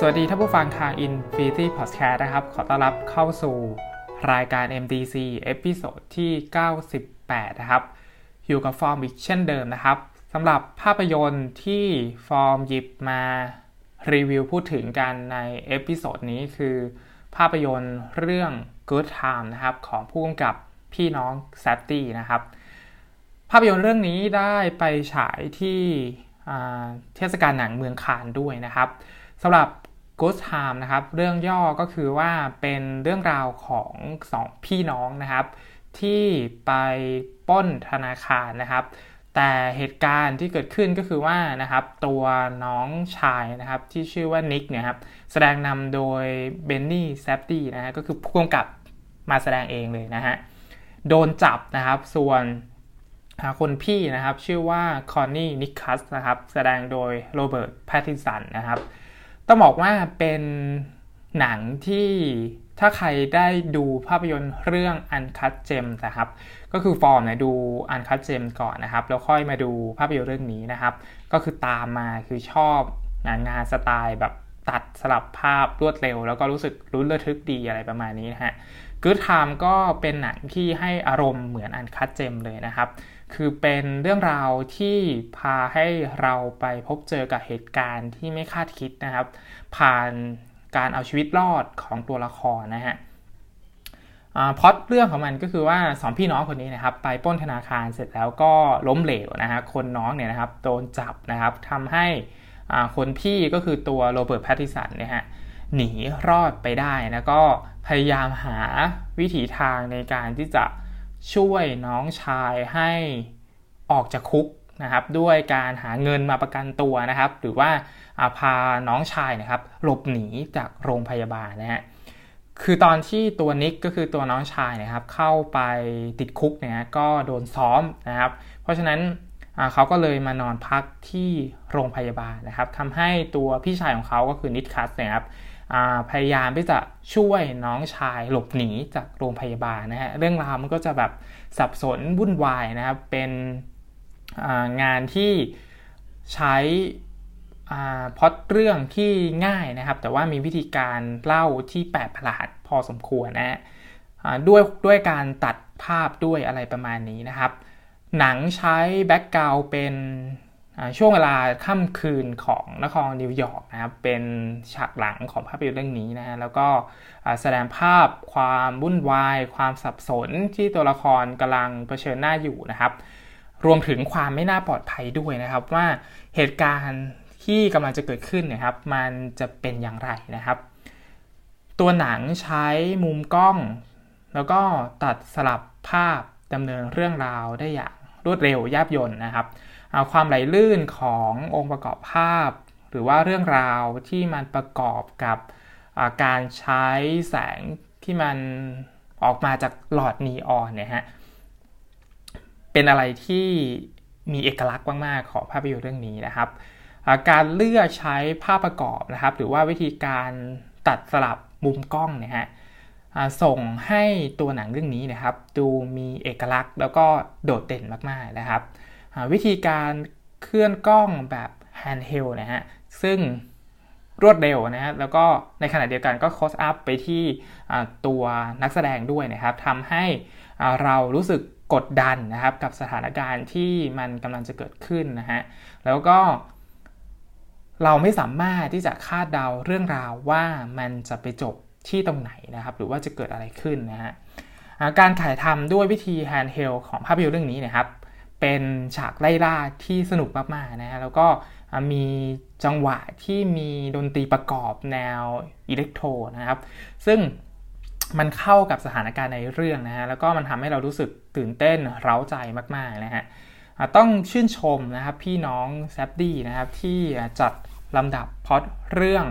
สวัสดีท่านผู้ฟังทาง Infinity Podcast นะครับ ขอต้อนรับเข้าสู่รายการ MDC episode ที่ 98 นะครับ อยู่กับฟอร์มอีกเช่นเดิมนะครับสำหรับภาพยนตร์ที่ฟอร์มหยิบมารีวิวพูดถึงกันใน episode นี้คือ ภาพยนตร์เรื่อง Good Time นะครับ ของผู้กำกับพี่น้องแซฟดี้นะครับ ภาพยนตร์เรื่องนี้ได้ไปฉายที่เทศกาลหนังเมืองคานด้วยนะครับสำหรับ Good Time นะครับ เรื่องย่อก็คือว่าเป็นเรื่องราวของสองพี่น้องนะครับ ที่ไปป้นธนาคารนะครับ แต่เหตุการณ์ที่เกิดขึ้นก็คือว่านะครับ ตัวน้องชายนะครับที่ชื่อว่านิกเนี่ยครับแสดงนำโดยเบนนี่แซฟดี้นะฮะก็คือผู้กำกับมาแสดงเองเลยนะฮะโดนจับนะครับส่วนคนพี่นะครับชื่อว่าคอนนี่นิคัสนะครับแสดงโดยโรเบิร์ตแพตติสันนะครับ ต้องบอกว่าเป็นหนังที่ถ้าใครได้ดูภาพยนตร์เรื่อง Uncut Gems นะครับ ก็คือฟอร์มเนี่ยดู Uncut Gems ก่อนนะครับ แล้วค่อยมาดูภาพยนตร์เรื่องนี้นะครับ ก็คือตามมาคือชอบงานงานสไตล์แบบ ตัดสลับภาพรวดเร็ว แล้วก็รู้สึกลุ้นระทึกดีอะไรประมาณนี้นะฮะ Good Time ก็เป็นหนังที่ให้อารมณ์เหมือน Uncut Gems เลยนะครับ คือเป็นเรื่องราวที่พาให้เราไปพบเจอกับเหตุการณ์ที่ไม่คาดคิดนะครับ ผ่านการเอาชีวิตรอดของตัวละครนะฮะพอดเรื่องของมันก็คือว่าสองพี่น้องคนนี้นะครับ ไปป้นธนาคารเสร็จแล้วก็ล้มเหลวนะฮะคนน้องเนี่ยนะครับโดนจับนะครับทำให้ คนพี่ก็คือตัวโรเบิร์ตแพตติสันเนี่ยฮะหนีรอดไปได้แล้วก็พยายามหาวิถีทางในการที่จะช่วยน้องชายให้ออกจากคุกนะครับด้วยการหาเงินมาประกันตัวนะครับ หรือว่าพาน้องชายนะครับหลบหนีจากโรงพยาบาลนะฮะคือตอนที่ตัวนิกก็คือตัวน้องชายนะครับเข้าไปติดคุกเนี่ยก็โดนซ้อมนะครับ เพราะฉะนั้น เขาก็เลยมานอนพักที่โรงพยาบาลนะครับทำให้ตัวพี่ชายของเขาก็คือนิดคัสนะครับพยายามที่จะช่วยน้องชายหลบหนีจากโรงพยาบาลนะฮะเรื่องราวมันก็จะแบบสับสนวุ่นวายนะครับเป็นงานที่ใช้พอดเรื่องที่ง่ายนะครับ แต่ว่ามีวิธีการเล่าที่แปลกประหลาดพอสมควรนะฮะด้วยด้วยการตัดภาพด้วยอะไรประมาณนี้นะครับ หนังใช้ background เป็นช่วงเวลาค่ำคืนของนครนิวยอร์กนะครับ เป็นฉากหลังของภาพยนตร์เรื่องนี้นะฮะ แล้วก็แสดงภาพความวุ่นวาย ความสับสนที่ตัวละครกำลังเผชิญหน้าอยู่นะครับ รวมถึงความไม่น่าปลอดภัยด้วยนะครับ ว่าเหตุการณ์ที่กำลังจะเกิดขึ้นนะครับ มันจะเป็นอย่างไรนะครับ ตัวหนังใช้มุมกล้อง แล้วก็ตัดสลับภาพดำเนินเรื่องราวได้อย่าง รวดเร็วยับยนนะครับความไหลลื่นขององค์ประกอบภาพ หรือว่าเรื่องราวที่มันประกอบกับการใช้แสงที่มันออกมาจากหลอดนีออนเนี่ยฮะเป็นอะไรที่มีเอกลักษณ์มากๆของภาพยนตร์เรื่องนี้นะครับการเลือกใช้ภาพประกอบนะครับ หรือว่าวิธีการตัดสลับมุมกล้องเนี่ยฮะ ส่งให้ตัวหนังเรื่องนี้นะครับ ดูมีเอกลักษณ์ แล้วก็โดดเด่นมากๆนะครับ วิธีการเคลื่อนกล้องแบบ handheld นะฮะซึ่งรวดเร็วนะฮะแล้วก็ในขณะเดียวกันก็ close up ไปที่ตัวนักแสดงด้วยนะครับทำให้เรารู้สึกกดดันนะครับ กับสถานการณ์ที่มันกำลังจะเกิดขึ้นนะฮะแล้วก็เราไม่สามารถที่จะคาดเดาเรื่องราวว่ามันจะไปจบ ที่ตรงไหนนะครับ หรือว่าจะเกิดอะไรขึ้นนะฮะการถ่ายทำด้วยวิธี handheld ของภาพยนตร์เรื่องนี้นะครับ เป็นฉากไล่ล่าที่สนุกมากๆนะฮะแล้วก็มีจังหวะที่มีดนตรีประกอบแนว electro นะครับ ซึ่งมันเข้ากับสถานการณ์ในเรื่องนะฮะแล้วก็มันทำให้เรารู้สึกตื่นเต้นเร้าใจมากๆนะฮะต้องชื่นชมนะครับพี่น้องแซฟดี้นะครับที่จัดลำดับพอดเรื่อง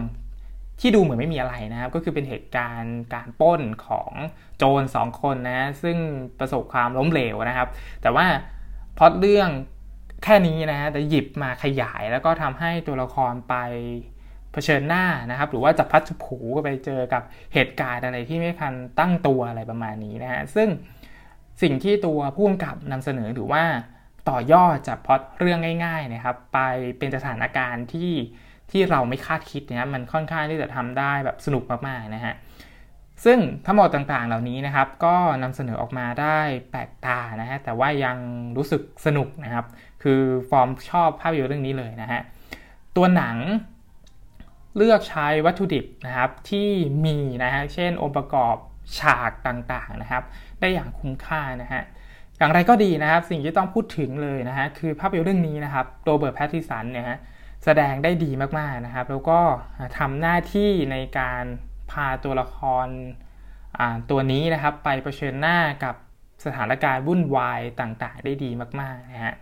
ที่ดูเหมือนไม่มีอะไรนะครับ ก็คือเป็นเหตุการณ์การป้นของโจรสองคนนะซึ่งประสบความล้มเหลวนะครับ แต่ว่าพราะเรื่องแค่นี้นะฮะแต่หยิบมาขยายแล้วก็ทำให้ตัวละครไปเผชิญหน้านะครับ หรือว่าจะพัดผูก็ไปเจอกับเหตุการณ์อะไรที่ไม่ทันตั้งตัวอะไรประมาณนี้นะฮะซึ่งสิ่งที่ตัวผู้กำกับนำเสนอหรือว่าต่อยอดจากพอดเรื่องง่าย ๆนะครับ ไปเป็นสถานการณ์ที่ ที่เราไม่คาดคิดนะมันค่อนข้างที่จะทำได้แบบสนุกมากๆนะฮะซึ่งทั้งหมดต่างๆเหล่านี้นะครับ ก็นำเสนอออกมาได้แปลกตานะฮะแต่ว่ายังรู้สึกสนุกนะครับ คือฟอร์มชอบภาพยนตร์เรื่องนี้เลยนะฮะตัวหนังเลือกใช้วัตถุดิบนะครับที่มีนะฮะเช่นองค์ประกอบฉากต่างๆนะครับ ได้อย่างคุ้มค่านะฮะอย่างไรก็ดีนะครับ สิ่งที่ต้องพูดถึงเลยนะฮะคือภาพยนตร์เรื่องนี้นะครับโรเบิร์ตแพตติสันเนี่ยฮะ แสดงได้ดีมากๆนะครับ แล้วก็ทำหน้าที่ในการพาตัวละครตัวนี้นะครับ ไปเผชิญหน้ากับสถานการณ์วุ่นวายต่างๆ ได้ดีมากๆนะฮะ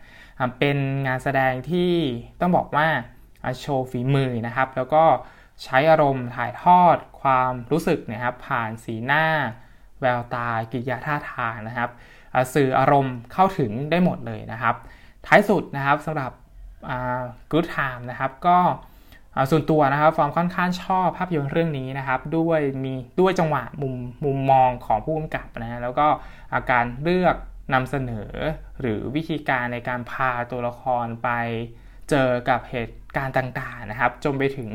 เป็นงานแสดงที่ต้องบอกว่าโชว์ฝีมือนะครับ แล้วก็ใช้อารมณ์ถ่ายทอดความรู้สึกนะครับ ผ่านสีหน้า แววตากิริยาท่าทางนะครับสื่ออารมณ์เข้าถึงได้หมดเลยนะครับ ท้ายสุดนะครับสำหรับ Good Time นะครับก็ส่วนตัวนะครับฟอร์มค่อนข้างชอบภาพยนตร์เรื่องนี้นะครับ ด้วยมีด้วยจังหวะมุมมุมมองของผู้กำกับนะแล้วก็อาการเลือกนำเสนอ หรือวิธีการในการพาตัวละครไปเจอกับเหตุการณ์ต่างๆนะครับ จนไปถึง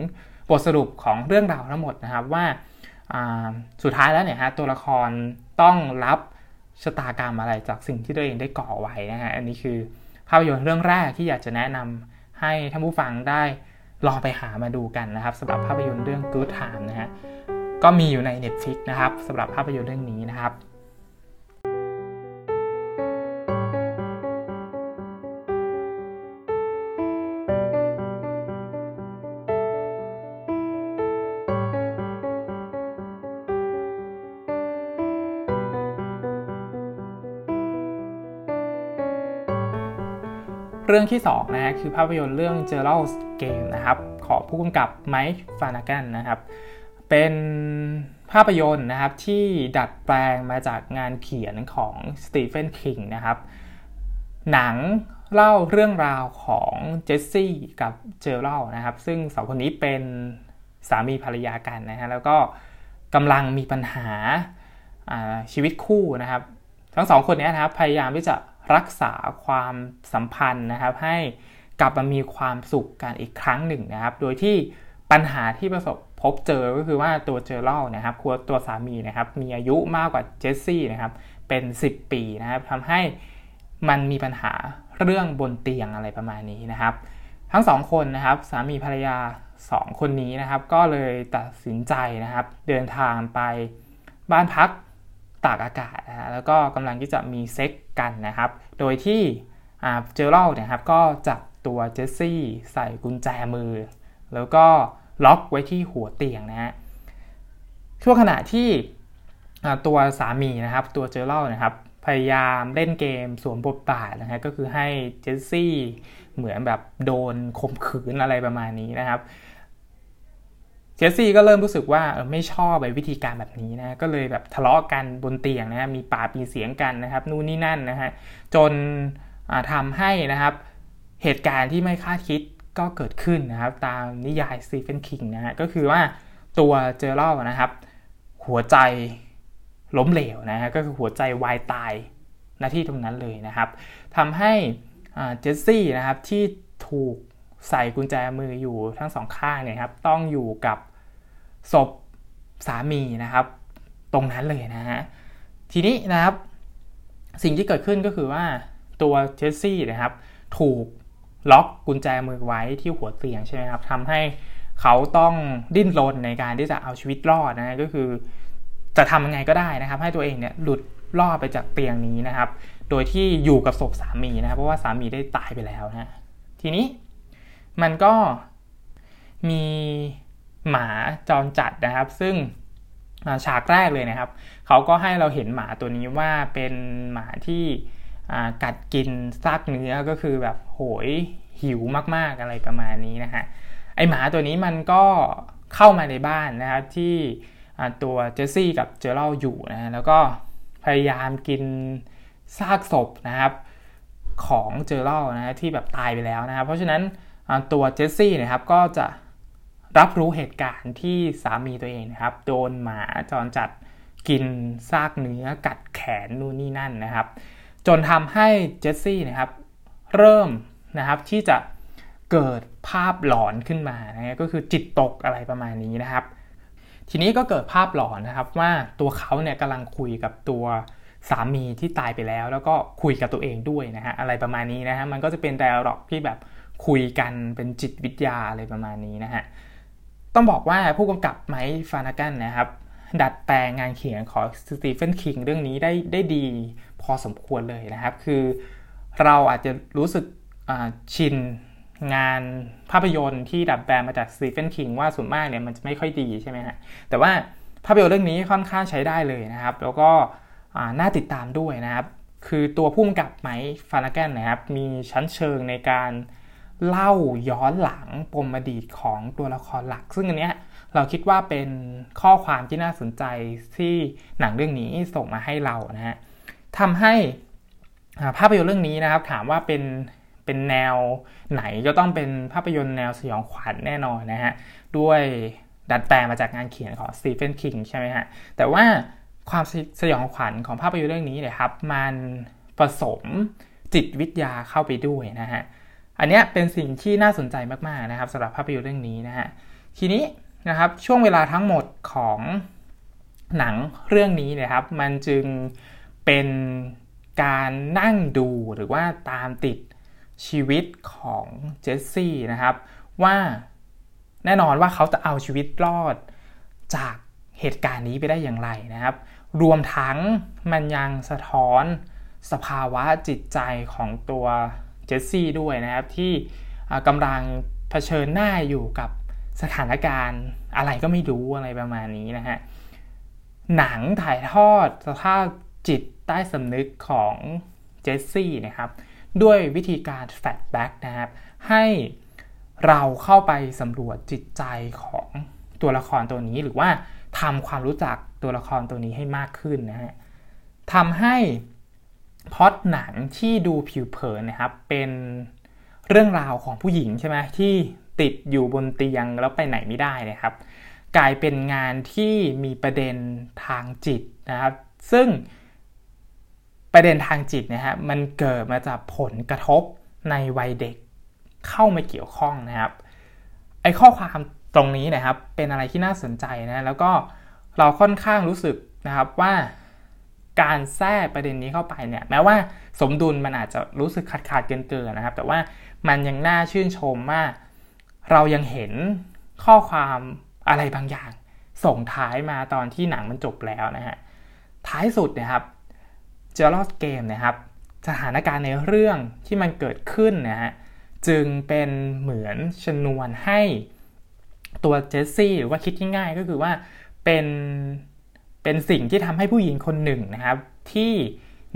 บทสรุปของเรื่องราวทั้งหมดนะครับว่าสุดท้ายแล้วเนี่ยฮะตัวละครต้องรับชะตากรรมอะไรจากสิ่งที่ตัวเองได้ก่อไว้นะฮะอันนี้คือ ภาพยนตร์เรื่องแรกที่อยากจะแนะนำให้ท่านผู้ฟังได้ลองไปหามาดูกันนะครับสำหรับภาพยนตร์เรื่อง Good Time นะฮะก็มีอยู่ใน Netflix นะครับสำหรับภาพยนตร์เรื่องนี้นะครับ เรื่องที่ 2 นะฮะคือภาพยนตร์เรื่อง j e r a l Game นะครับ ของผู้กำกับไมค์ฟลานาแกนนะครับ เป็นภาพยนตร์นะครับที่ดัดแปลงมาจากงานเขียนของสตีเฟนคิงนะครับ หนังเล่าเรื่องราวของเจสซี่กับเจอรัลด์นะครับ ซึ่งสองคนนี้เป็นสามีภรรยากันนะฮะแล้วก็กำลังมีปัญหาชีวิตคู่นะครับ ทั้งสองคนนี้นะครับพยายามที่จะ รักษาความสัมพันธ์นะครับ ให้กลับมามีความสุขกันอีกครั้งหนึ่งนะครับ โดยที่ปัญหาที่ประสบพบเจอก็คือว่าตัวเจอร์ลนะครับคัวตัวสามีนะครับ มีอายุมากกว่าเจสซี่นะครับเป็น 10 ปีนะครับทำให้มันมีปัญหาเรื่องบนเตียงอะไรประมาณนี้นะครับ ทั้งสองคนนะครับสามีภรรยา 2 คนนี้นะครับ ก็เลยตัดสินใจนะครับ เดินทางไปบ้านพัก ตากอากาศนะแล้วก็กำลังที่จะมีเซ็กซ์กันนะครับ โดยที่เจอรัลด์เนี่ยครับก็จับตัวเจสซี่ใส่กุญแจมือ แล้วก็ล็อกไว้ที่หัวเตียงนะฮะช่วงขณะที่ตัวสามีนะครับ ตัวเจอรัลด์นะครับพยายามเล่นเกมสวมบทบาทนะฮะก็คือให้เจสซี่เหมือนแบบโดนข่มขืนอะไรประมาณนี้นะครับ เจสซี่ก็เริ่มรู้สึกว่าไม่ชอบวิธีการแบบนี้นะก็เลยแบบทะเลาะกันบนเตียงนะมีปากเสียงกันนะครับนู่นนี่นั่นนะฮะจนทำให้นะครับเหตุการณ์ที่ไม่คาดคิดก็เกิดขึ้นนะครับตามนิยายสตีเฟนคิงนะฮะก็คือว่าตัวเจอรัลด์นะครับหัวใจล้มเหลวนะฮะก็คือหัวใจวายตายหน้าที่ตรงนั้นเลยนะครับทำให้เจสซี่นะครับที่ถูกใส่กุญแจมืออยู่ทั้งสองข้างเนี่ยครับต้องอยู่กับ ศพสามีนะครับ ตรงนั้นเลยนะฮะทีนี้นะครับ สิ่งที่เกิดขึ้นก็คือว่าตัวเจสซี่นะครับ ถูกล็อกกุญแจมือไว้ที่หัวเตียงใช่ไหมครับทำให้เขาต้องดิ้นรนในการที่จะเอาชีวิตรอดนะก็คือ จะทำยังไงก็ได้นะครับ ให้ตัวเองเนี่ยหลุดรอดไปจากเตียงนี้นะครับ โดยที่อยู่กับศพสามีนะครับ เพราะว่าสามีได้ตายไปแล้วนะทีนี้มันก็มี หมาจรจัดนะครับ ซึ่งฉากแรกเลยนะครับ เขาก็ให้เราเห็นหมาตัวนี้ว่าเป็นหมาที่กัดกินซากเนื้อก็คือแบบโหยหิวมากๆอะไรประมาณนี้นะฮะไอหมาตัวนี้มันก็เข้ามาในบ้านนะครับที่ตัวเจสซี่กับเจอรัลด์อยู่นะแล้วก็พยายามกินซากศพนะครับของเจอรัลด์นะที่แบบตายไปแล้วนะครับ เพราะฉะนั้นตัวเจสซี่นะครับก็จะ รับรู้เหตุการณ์ที่สามีตัวเองนะครับ โดนหมาจรจัดกินซากเนื้อกัดแขนนู่นนี่นั่นนะครับ จนทำให้เจสซี่นะครับเริ่มนะครับที่จะเกิดภาพหลอนขึ้นมานะก็คือจิตตกอะไรประมาณนี้นะครับ ทีนี้ก็เกิดภาพหลอนนะครับว่าตัวเขาเนี่ยกำลังคุยกับตัวสามีที่ตายไปแล้ว แล้วก็คุยกับตัวเองด้วยนะฮะอะไรประมาณนี้นะฮะมันก็จะเป็นไดอะล็อกที่แบบคุยกันเป็นจิตวิทยาอะไรประมาณนี้นะฮะ ต้องบอกว่าผู้กำกับไมค์ฟานากันนะครับ ดัดแปลงงานเขียนของสตีเฟนคิงเรื่องนี้ได้ได้ดีพอสมควรเลยนะครับ คือเราอาจจะรู้สึกชินงานภาพยนตร์ที่ดัดแปลงมาจากสตีเฟนคิงว่าส่วนมากเนี่ยมันจะไม่ค่อยดีใช่ไหมฮะแต่ว่าภาพยนตร์เรื่องนี้ค่อนข้างใช้ได้เลยนะครับ แล้วก็น่าติดตามด้วยนะครับ คือตัวผู้กำกับไมค์ฟานาแกนนะครับ มีชั้นเชิงในการ เล่าย้อนหลังปมอดีตของตัวละครหลัก ซึ่งอันเนี้ยเราคิดว่าเป็นข้อความที่น่าสนใจที่หนังเรื่องนี้ส่งมาให้เรานะฮะทำให้ภาพยนตร์เรื่องนี้นะครับ ถามว่าเป็นเป็นแนวไหนก็ต้องเป็นภาพยนตร์แนวสยองขวัญแน่นอนนะฮะด้วยดัดแปลงมาจากงานเขียนของสตีเฟนคิงใช่ไหมฮะแต่ว่าความสยองขวัญของภาพยนตร์เรื่องนี้เนี่ยครับ มันผสมจิตวิทยาเข้าไปด้วยนะฮะ อันนี้เป็นสิ่งที่น่าสนใจมากๆนะครับสำหรับภาพยนตร์เรื่องนี้นะฮะทีนี้นะครับช่วงเวลาทั้งหมดของหนังเรื่องนี้นะครับ มันจึงเป็นการนั่งดูหรือว่าตามติดชีวิตของเจสซี่นะครับ ว่าแน่นอนว่าเขาจะเอาชีวิตรอดจากเหตุการณ์นี้ไปได้อย่างไรนะครับ รวมทั้งมันยังสะท้อนสภาวะจิตใจของตัว เจสซี่ด้วยนะครับ ที่กำลังเผชิญหน้าอยู่กับสถานการณ์อะไรก็ไม่รู้อะไรประมาณนี้นะฮะ หนังถ่ายทอดสภาพจิตใต้สำนึกของเจสซี่นะครับ ด้วยวิธีการแฟลชแบ็กนะครับ ให้เราเข้าไปสำรวจจิตใจของตัวละครตัวนี้หรือว่าทำความรู้จักตัวละครตัวนี้ให้มากขึ้นนะฮะทำให้ พอดหนังที่ดูผิวเผินนะครับเป็นเรื่องราวของผู้หญิงใช่ไหมที่ติดอยู่บนเตียงแล้วไปไหนไม่ได้นะครับ กลายเป็นงานที่มีประเด็นทางจิตนะครับ ซึ่งประเด็นทางจิตนะฮะมันเกิดมาจากผลกระทบในวัยเด็กเข้ามาเกี่ยวข้องนะครับ ไอ้ข้อความตรงนี้นะครับเป็นอะไรที่น่าสนใจนะแล้วก็เราค่อนข้างรู้สึกนะครับว่า การแทรกประเด็นนี้เข้าไปเนี่ยแม้ว่าสมดุลมันอาจจะรู้สึกขาดขาดเกินเกินนะครับ แต่ว่ามันยังน่าชื่นชมว่า เรายังเห็นข้อความอะไรบางอย่าง ส่งท้ายมาตอนที่หนังมันจบแล้วนะฮะท้ายสุดนะครับเจอรอดเกมนะครับ สถานการณ์ในเรื่องที่มันเกิดขึ้นนะฮะจึงเป็นเหมือนชนวนให้ตัวเจสซี่หรือว่าคิดง่ายๆก็คือว่าเป็น เป็นสิ่งที่ทำให้ผู้หญิงคนหนึ่งนะครับ ที่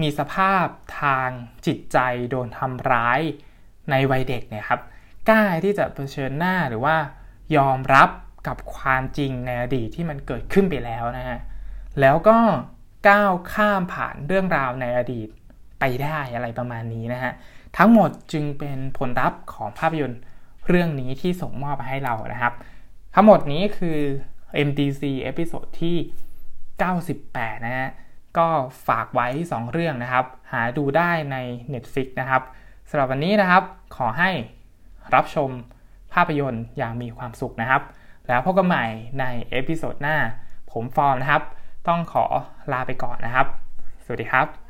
มีสภาพทางจิตใจโดนทำร้ายในวัยเด็กเนี่ยครับกล้าที่จะเผชิญหน้าหรือว่ายอมรับกับความจริงในอดีตที่มันเกิดขึ้นไปแล้วนะฮะแล้วก็ก้าวข้ามผ่านเรื่องราวในอดีตไปได้อะไรประมาณนี้นะฮะทั้งหมดจึงเป็นผลลัพธ์ของภาพยนตร์เรื่องนี้ที่ส่งมอบมาให้เรานะครับ ทั้งหมดนี้คือ MDC episode ที่ 98 นะฮะก็ฝากไว้ 2 เรื่องนะครับ หาดูได้ใน Netflix นะครับสำหรับวันนี้นะครับ ขอให้รับชมภาพยนตร์อย่างมีความสุขนะครับ แล้วพบกันใหม่ใน episode หน้า ผมฟอร์มนะครับ ต้องขอลาไปก่อนนะครับ สวัสดีครับ